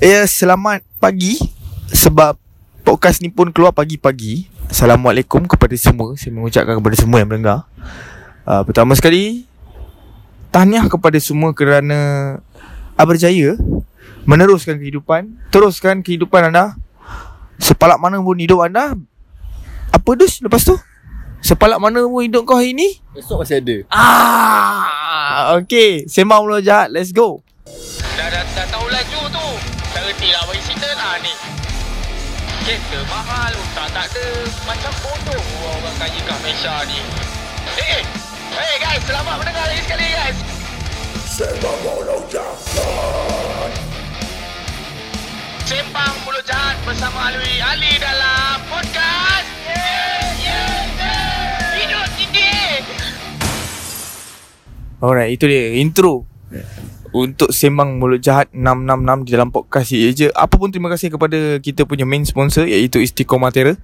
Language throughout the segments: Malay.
Ya, selamat pagi. Sebab podcast ni pun keluar pagi-pagi. Assalamualaikum kepada semua. Saya mengucapkan kepada semua yang mendengar. Uh, Pertama sekali Tahniah kepada semua kerana uh, Berjaya Meneruskan kehidupan Teruskan kehidupan anda. Sepalak mana pun hidup anda. Apa dus lepas tu? Sepalak mana pun hidup kau hari ni? Esok masih ada. Ah, Okay Sembang mula jahat. Let's go. Dah, dah, dah tahu reti lah bagi signal lah ni. Kereta mahal Utang tak ada. Macam bodoh orang kaya kat Malaysia ni. Eh hey, hey guys Selamat mendengar lagi sekali guys. Sembang Mulut Jahat. Bersama Alwi Ali dalam podcast. Yeah, yeah, yeah Hidup tinggi Alright, itu dia intro untuk sembang mulut jahat 666 di dalam podcast ye je. Apa pun terima kasih kepada kita punya main sponsor iaitu Istiqomah Terra.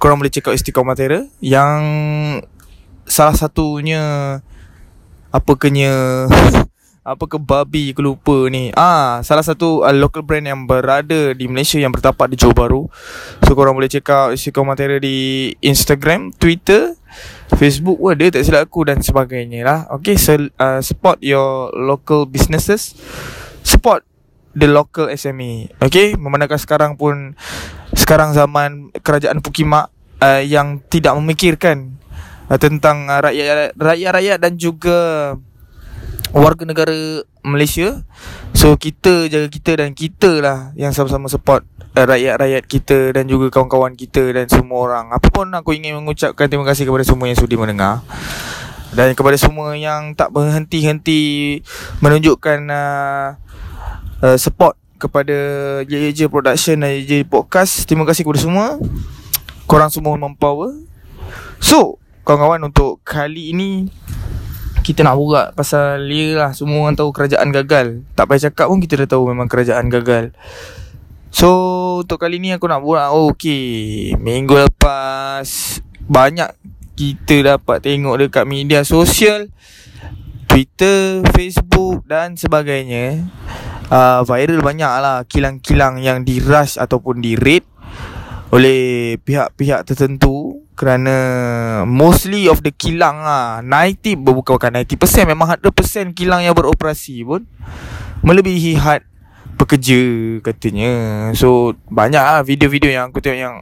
Korang boleh check out Istiqomah Terra yang salah satunya apa kenya apa ke babi aku lupa ni ah salah satu uh, local brand yang berada di Malaysia yang bertapak di Johor Bahru so korang boleh check out Istiqomah Terra di Instagram Twitter Facebook pun ada tak silap aku dan sebagainya lah. Okay so, uh, support your local businesses. Support the local SME Okay memandangkan sekarang pun Sekarang zaman kerajaan Pukimak uh, Yang tidak memikirkan uh, Tentang uh, rakyat, rakyat-rakyat dan juga Warga negara Malaysia So kita jaga kita dan kita lah Yang sama-sama support uh, rakyat-rakyat kita dan juga kawan-kawan kita dan semua orang. Apa pun aku ingin mengucapkan terima kasih kepada semua yang sudi mendengar. Dan kepada semua yang tak berhenti-henti menunjukkan uh, uh, support kepada JJ Production dan JJ Podcast. Terima kasih kepada semua. Korang semua mempower. So, kawan-kawan untuk kali ini kita nak borak pasal dia lah. Semua orang tahu kerajaan gagal. Tak payah cakap pun kita dah tahu memang kerajaan gagal. So untuk kali ni aku nak buat oh, Okay Minggu lepas Banyak kita dapat tengok dekat media sosial Twitter, Facebook dan sebagainya. Uh, Viral banyak lah kilang-kilang yang di rush ataupun di raid Oleh pihak-pihak tertentu Kerana mostly of the kilang lah 90, bukan bukan 90% Memang 100% kilang yang beroperasi pun Melebihi had pekerja katanya. So banyak lah video-video yang aku tengok yang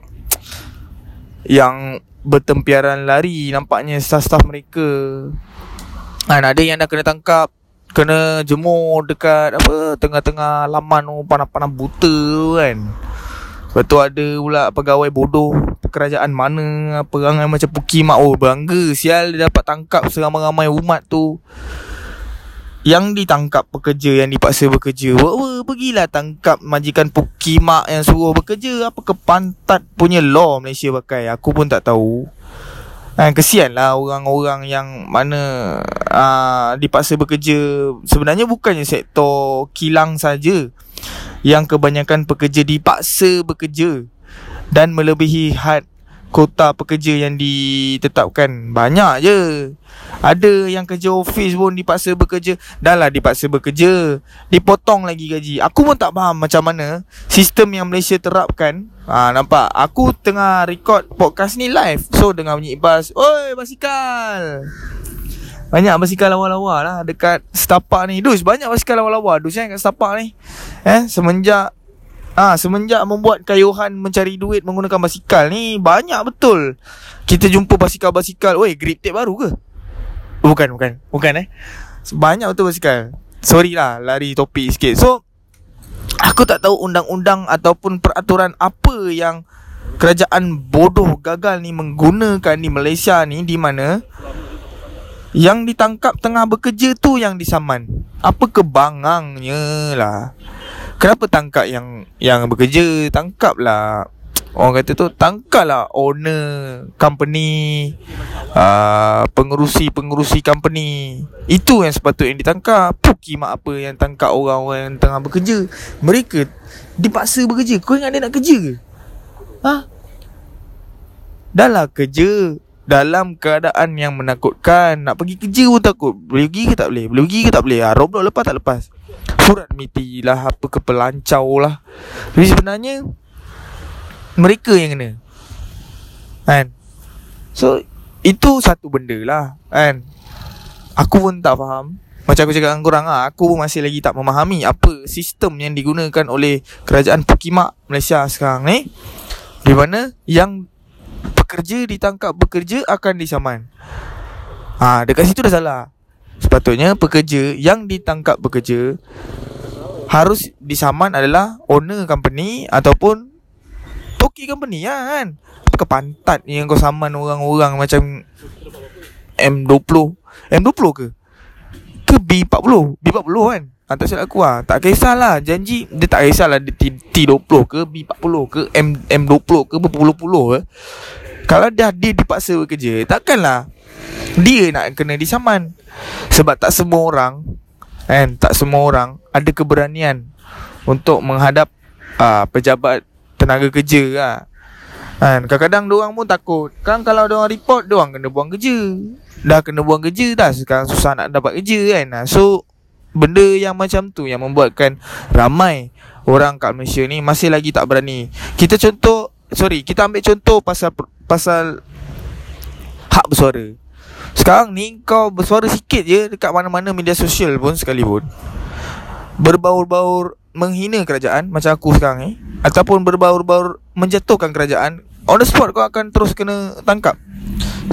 Yang bertempiaran lari nampaknya staff-staff mereka kan, Ada yang dah kena tangkap Kena jemur dekat apa Tengah-tengah laman tu panas-panas buta tu kan. Lepas tu ada pula pegawai bodoh Kerajaan mana Perangai macam Pukimak Oh bangga Sial dia dapat tangkap seramai-ramai umat tu. Yang ditangkap pekerja yang dipaksa bekerja. Wah, pergilah tangkap majikan Pukimak yang suruh bekerja. Apa ke pantat punya law Malaysia pakai? Aku pun tak tahu. Ha, kesian lah orang-orang yang mana uh, dipaksa bekerja. Sebenarnya bukannya sektor kilang saja. Yang kebanyakan pekerja dipaksa bekerja Dan melebihi had kota pekerja yang ditetapkan. Banyak je. Ada yang kerja office pun dipaksa bekerja. Dah lah dipaksa bekerja. Dipotong lagi gaji. Aku pun tak faham macam mana Sistem yang Malaysia terapkan. Ha, Nampak? Aku tengah record podcast ni live. So dengar bunyi bas. Oi basikal! Banyak basikal lawa-lawa lah Dekat setapak ni. Dus banyak basikal lawa-lawa. Dus eh kat setapak ni. Eh semenjak ha, semenjak membuat kayuhan mencari duit menggunakan basikal ni banyak betul. Kita jumpa basikal-basikal. Oi, grip tape baru ke? Bukan, bukan. Bukan eh. Banyak betul basikal. Sorry lah, lari topik sikit. So, aku tak tahu undang-undang ataupun peraturan apa yang kerajaan bodoh gagal ni menggunakan di Malaysia ni di mana yang ditangkap tengah bekerja tu yang disaman. Apa kebangangnya lah. Kenapa tangkap yang yang bekerja? Tangkaplah Orang kata tu tangkaplah owner company uh, pengerusi-pengerusi company. Itu yang sepatutnya ditangkap. Pukimak apa yang tangkap orang-orang yang tengah bekerja. Mereka dipaksa bekerja. Kau ingat dia nak kerja ke? Ha? Dah lah kerja dalam keadaan yang menakutkan Nak pergi kerja pun takut Boleh pergi ke tak boleh Boleh pergi ke tak boleh ha, Roblox lepas tak lepas Surat miti lah Apa kepelancau lah. Tapi sebenarnya Mereka yang kena. Kan? So Itu satu benda lah Kan? Aku pun tak faham. Macam aku cakap dengan korang lah Aku pun masih lagi tak memahami Apa sistem yang digunakan oleh Kerajaan Pukimak Malaysia sekarang ni. Di mana Yang Pekerja ditangkap bekerja Akan disaman. Ha, dekat situ dah salah Sepatutnya pekerja yang ditangkap bekerja Harus disaman adalah owner company Ataupun Toki company lah kan Apakah pantat yang kau saman orang-orang macam M20 M20 ke? Ke B40? B40 kan? Ha, tak silap aku lah Tak kisahlah Janji Dia tak kisahlah dia T- T20 ke B40 ke M, M20 ke Berpuluh-puluh ke Kalau dah dia dipaksa bekerja Takkanlah Dia nak kena disaman. Sebab tak semua orang Kan Tak semua orang Ada keberanian Untuk menghadap uh, Pejabat Tenaga kerja lah Kan Kadang-kadang diorang pun takut. Kan kalau diorang report Diorang kena buang kerja. Dah kena buang kerja dah Sekarang susah nak dapat kerja kan. Ah, So Benda yang macam tu Yang membuatkan Ramai Orang kat Malaysia ni Masih lagi tak berani. Kita contoh Sorry Kita ambil contoh Pasal Pasal Hak bersuara. Sekarang ni Kau bersuara sikit je Dekat mana-mana media sosial pun Sekalipun. Berbaur-baur Menghina kerajaan Macam aku sekarang ni Ataupun berbaur-baur Menjatuhkan kerajaan On the spot kau akan terus kena tangkap.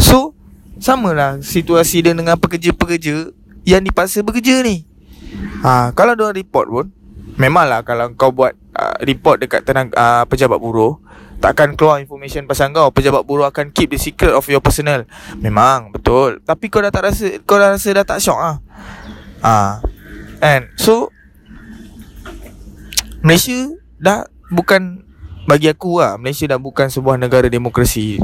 So Samalah situasi dia dengan pekerja-pekerja Yang dipaksa bekerja ni. Ha, Kalau dia report pun Memanglah kalau kau buat uh, report dekat tenang, uh, pejabat buruh Takkan keluar information pasal kau Pejabat buruh akan keep the secret of your personal. Memang betul. Tapi kau dah tak rasa Kau dah rasa dah tak shock ah. Ah, And so Malaysia dah bukan bagi aku lah Malaysia dah bukan sebuah negara demokrasi.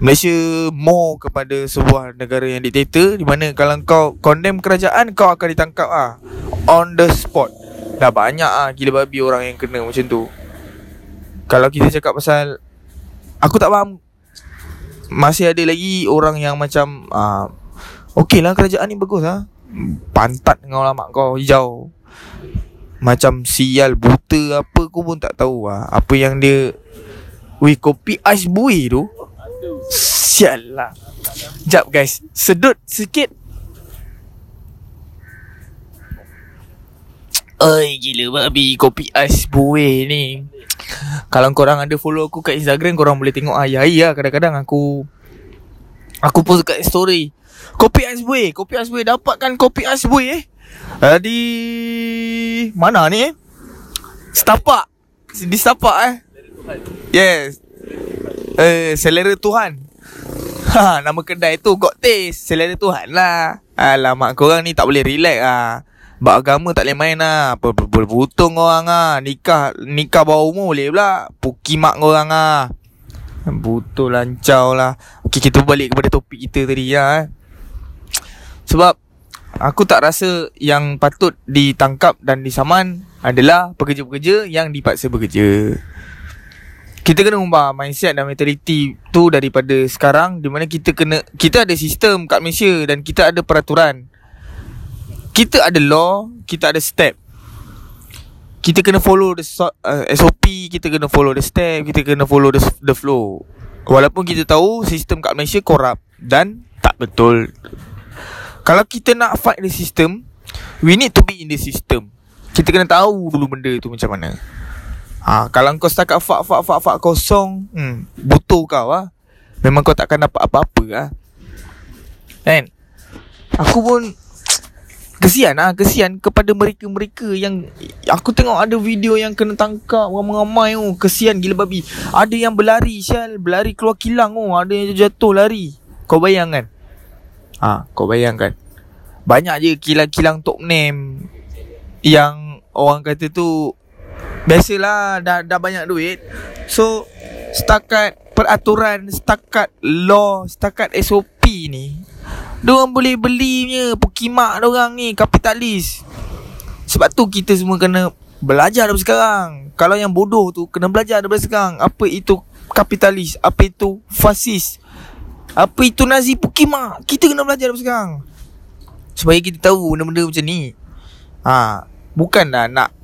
Malaysia more kepada sebuah negara yang diktator Di mana kalau kau condemn kerajaan Kau akan ditangkap ah On the spot Dah banyak ah gila babi orang yang kena macam tu. Kalau kita cakap pasal Aku tak faham. Masih ada lagi orang yang macam ah, Okey lah kerajaan ni bagus lah Pantat dengan ulama kau hijau. Macam sial buta apa Aku pun tak tahu lah Apa yang dia Weh kopi ais buih tu? Sial lah. Sekejap guys. Sedut sikit Oi gila babi Kopi ais buih ni Kalau korang ada follow aku kat Instagram Korang boleh tengok ayah lah Kadang-kadang aku Aku post kat story Kopi ais buih Kopi ais buih Dapatkan kopi ais buih eh di mana ni? Setapak. Di setapak eh. Yes. Eh, selera Tuhan. Ha, nama kedai tu Got Taste. Selera Tuhan lah. Alamak, korang ni tak boleh relax ah. Bak agama tak boleh main lah Apa boleh putung orang ah. Nikah nikah bawah umur boleh pula Pukimak orang ah. Butuh lancau lah Okay kita balik kepada topik kita tadi ya. Eh. Sebab Aku tak rasa yang patut ditangkap dan disaman adalah pekerja-pekerja yang dipaksa bekerja. Kita kena ubah mindset dan mentality tu daripada sekarang di mana kita kena kita ada sistem kat Malaysia dan kita ada peraturan. Kita ada law, kita ada step. Kita kena follow the uh, SOP, kita kena follow the step, kita kena follow the, the flow. Walaupun kita tahu sistem kat Malaysia korup dan tak betul. Kalau kita nak fight the system We need to be in the system. Kita kena tahu dulu benda tu macam mana. Ha, Kalau kau setakat fak fak fak fak kosong hmm, Butuh kau lah Memang kau takkan dapat apa-apa lah Kan? Aku pun Kesian lah Kesian kepada mereka-mereka yang Aku tengok ada video yang kena tangkap Ramai-ramai oh. Kesian gila babi Ada yang berlari Syal Berlari keluar kilang oh. Ada yang jatuh lari Kau bayangkan Ha, kau bayangkan Banyak je kilang-kilang top name Yang orang kata tu Biasalah dah, dah banyak duit So Setakat peraturan Setakat law Setakat SOP ni Diorang boleh beli punya Pukimak diorang ni Kapitalis. Sebab tu kita semua kena Belajar dari sekarang. Kalau yang bodoh tu Kena belajar dari sekarang. Apa itu kapitalis? Apa itu fasis? Apa itu Nazi Pukima Kita kena belajar dari sekarang. Supaya kita tahu benda-benda macam ni. Ha. Bukanlah nak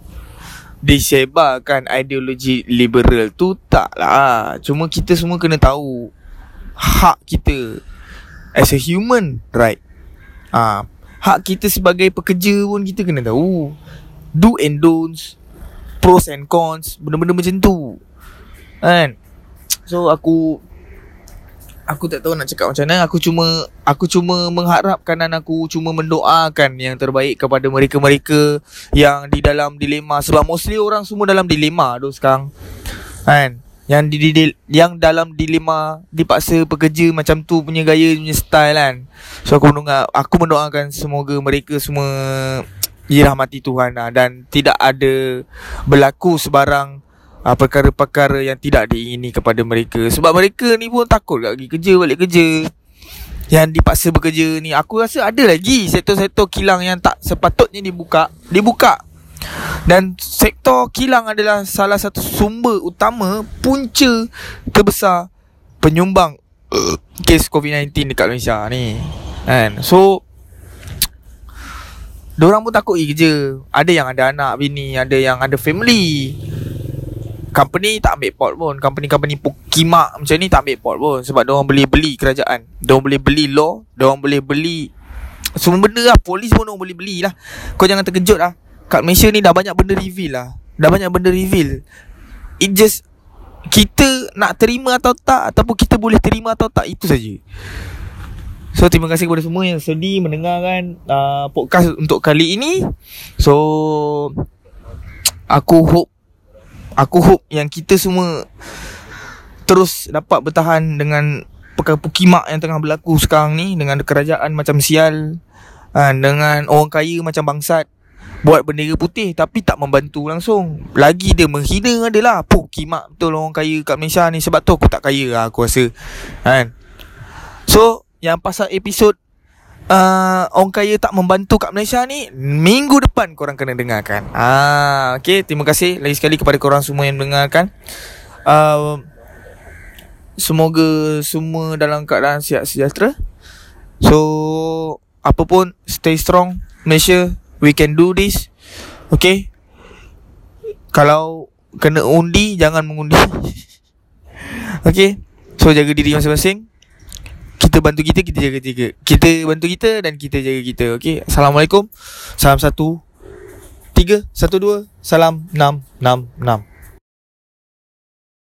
Disebarkan ideologi liberal tu Tak lah Cuma kita semua kena tahu Hak kita As a human Right? Ha, Hak kita sebagai pekerja pun Kita kena tahu. Do and don'ts Pros and cons Benda-benda macam tu. Kan? So aku Aku tak tahu nak cakap macam mana. Aku cuma Aku cuma mengharapkan Dan aku cuma mendoakan Yang terbaik kepada mereka-mereka Yang di dalam dilema. Sebab mostly orang semua dalam dilema tu sekarang. Kan yang di, di, di, yang dalam dilema dipaksa pekerja macam tu punya gaya punya style kan. So aku mendoakan aku mendoakan semoga mereka semua dirahmati Tuhan. Lah, dan tidak ada berlaku sebarang uh, perkara-perkara yang tidak diingini kepada mereka. Sebab mereka ni pun takut nak pergi kerja balik kerja. Yang dipaksa bekerja ni aku rasa ada lagi sektor-sektor kilang yang tak sepatutnya dibuka dibuka dan sektor kilang adalah salah satu sumber utama punca terbesar penyumbang uh, kes COVID-19 dekat Malaysia ni kan? So Diorang pun takut pergi kerja Ada yang ada anak bini Ada yang ada family. Company tak ambil port pun company-company kimak macam ni tak ambil port pun sebab dia orang boleh beli kerajaan. Dia orang boleh beli law dia orang boleh beli semua benda lah polis pun dia orang boleh beli lah kau jangan terkejut lah kat Malaysia ni dah banyak benda reveal lah. Dah banyak benda reveal. It just kita nak terima atau tak ataupun kita boleh terima atau tak itu saja. So terima kasih kepada semua yang sudi mendengarkan uh, podcast untuk kali ini. So aku hope Aku hope yang kita semua Terus dapat bertahan dengan Perkara pukimak yang tengah berlaku sekarang ni Dengan kerajaan macam sial ha, Dengan orang kaya macam bangsat Buat bendera putih Tapi tak membantu langsung Lagi dia menghina adalah Pukimak betul orang kaya kat Malaysia ni Sebab tu aku tak kaya lah aku rasa kan? So Yang pasal episod uh, orang kaya tak membantu kat Malaysia ni minggu depan korang kena dengarkan. Ah, okay, terima kasih lagi sekali kepada korang semua yang mendengarkan. Uh, semoga semua dalam keadaan sihat sejahtera. So, apa pun stay strong Malaysia, we can do this. Okay. Kalau kena undi jangan mengundi. okay. So jaga diri masing-masing kita bantu kita kita jaga kita kita bantu kita dan kita jaga kita okey assalamualaikum salam satu tiga satu dua salam enam enam enam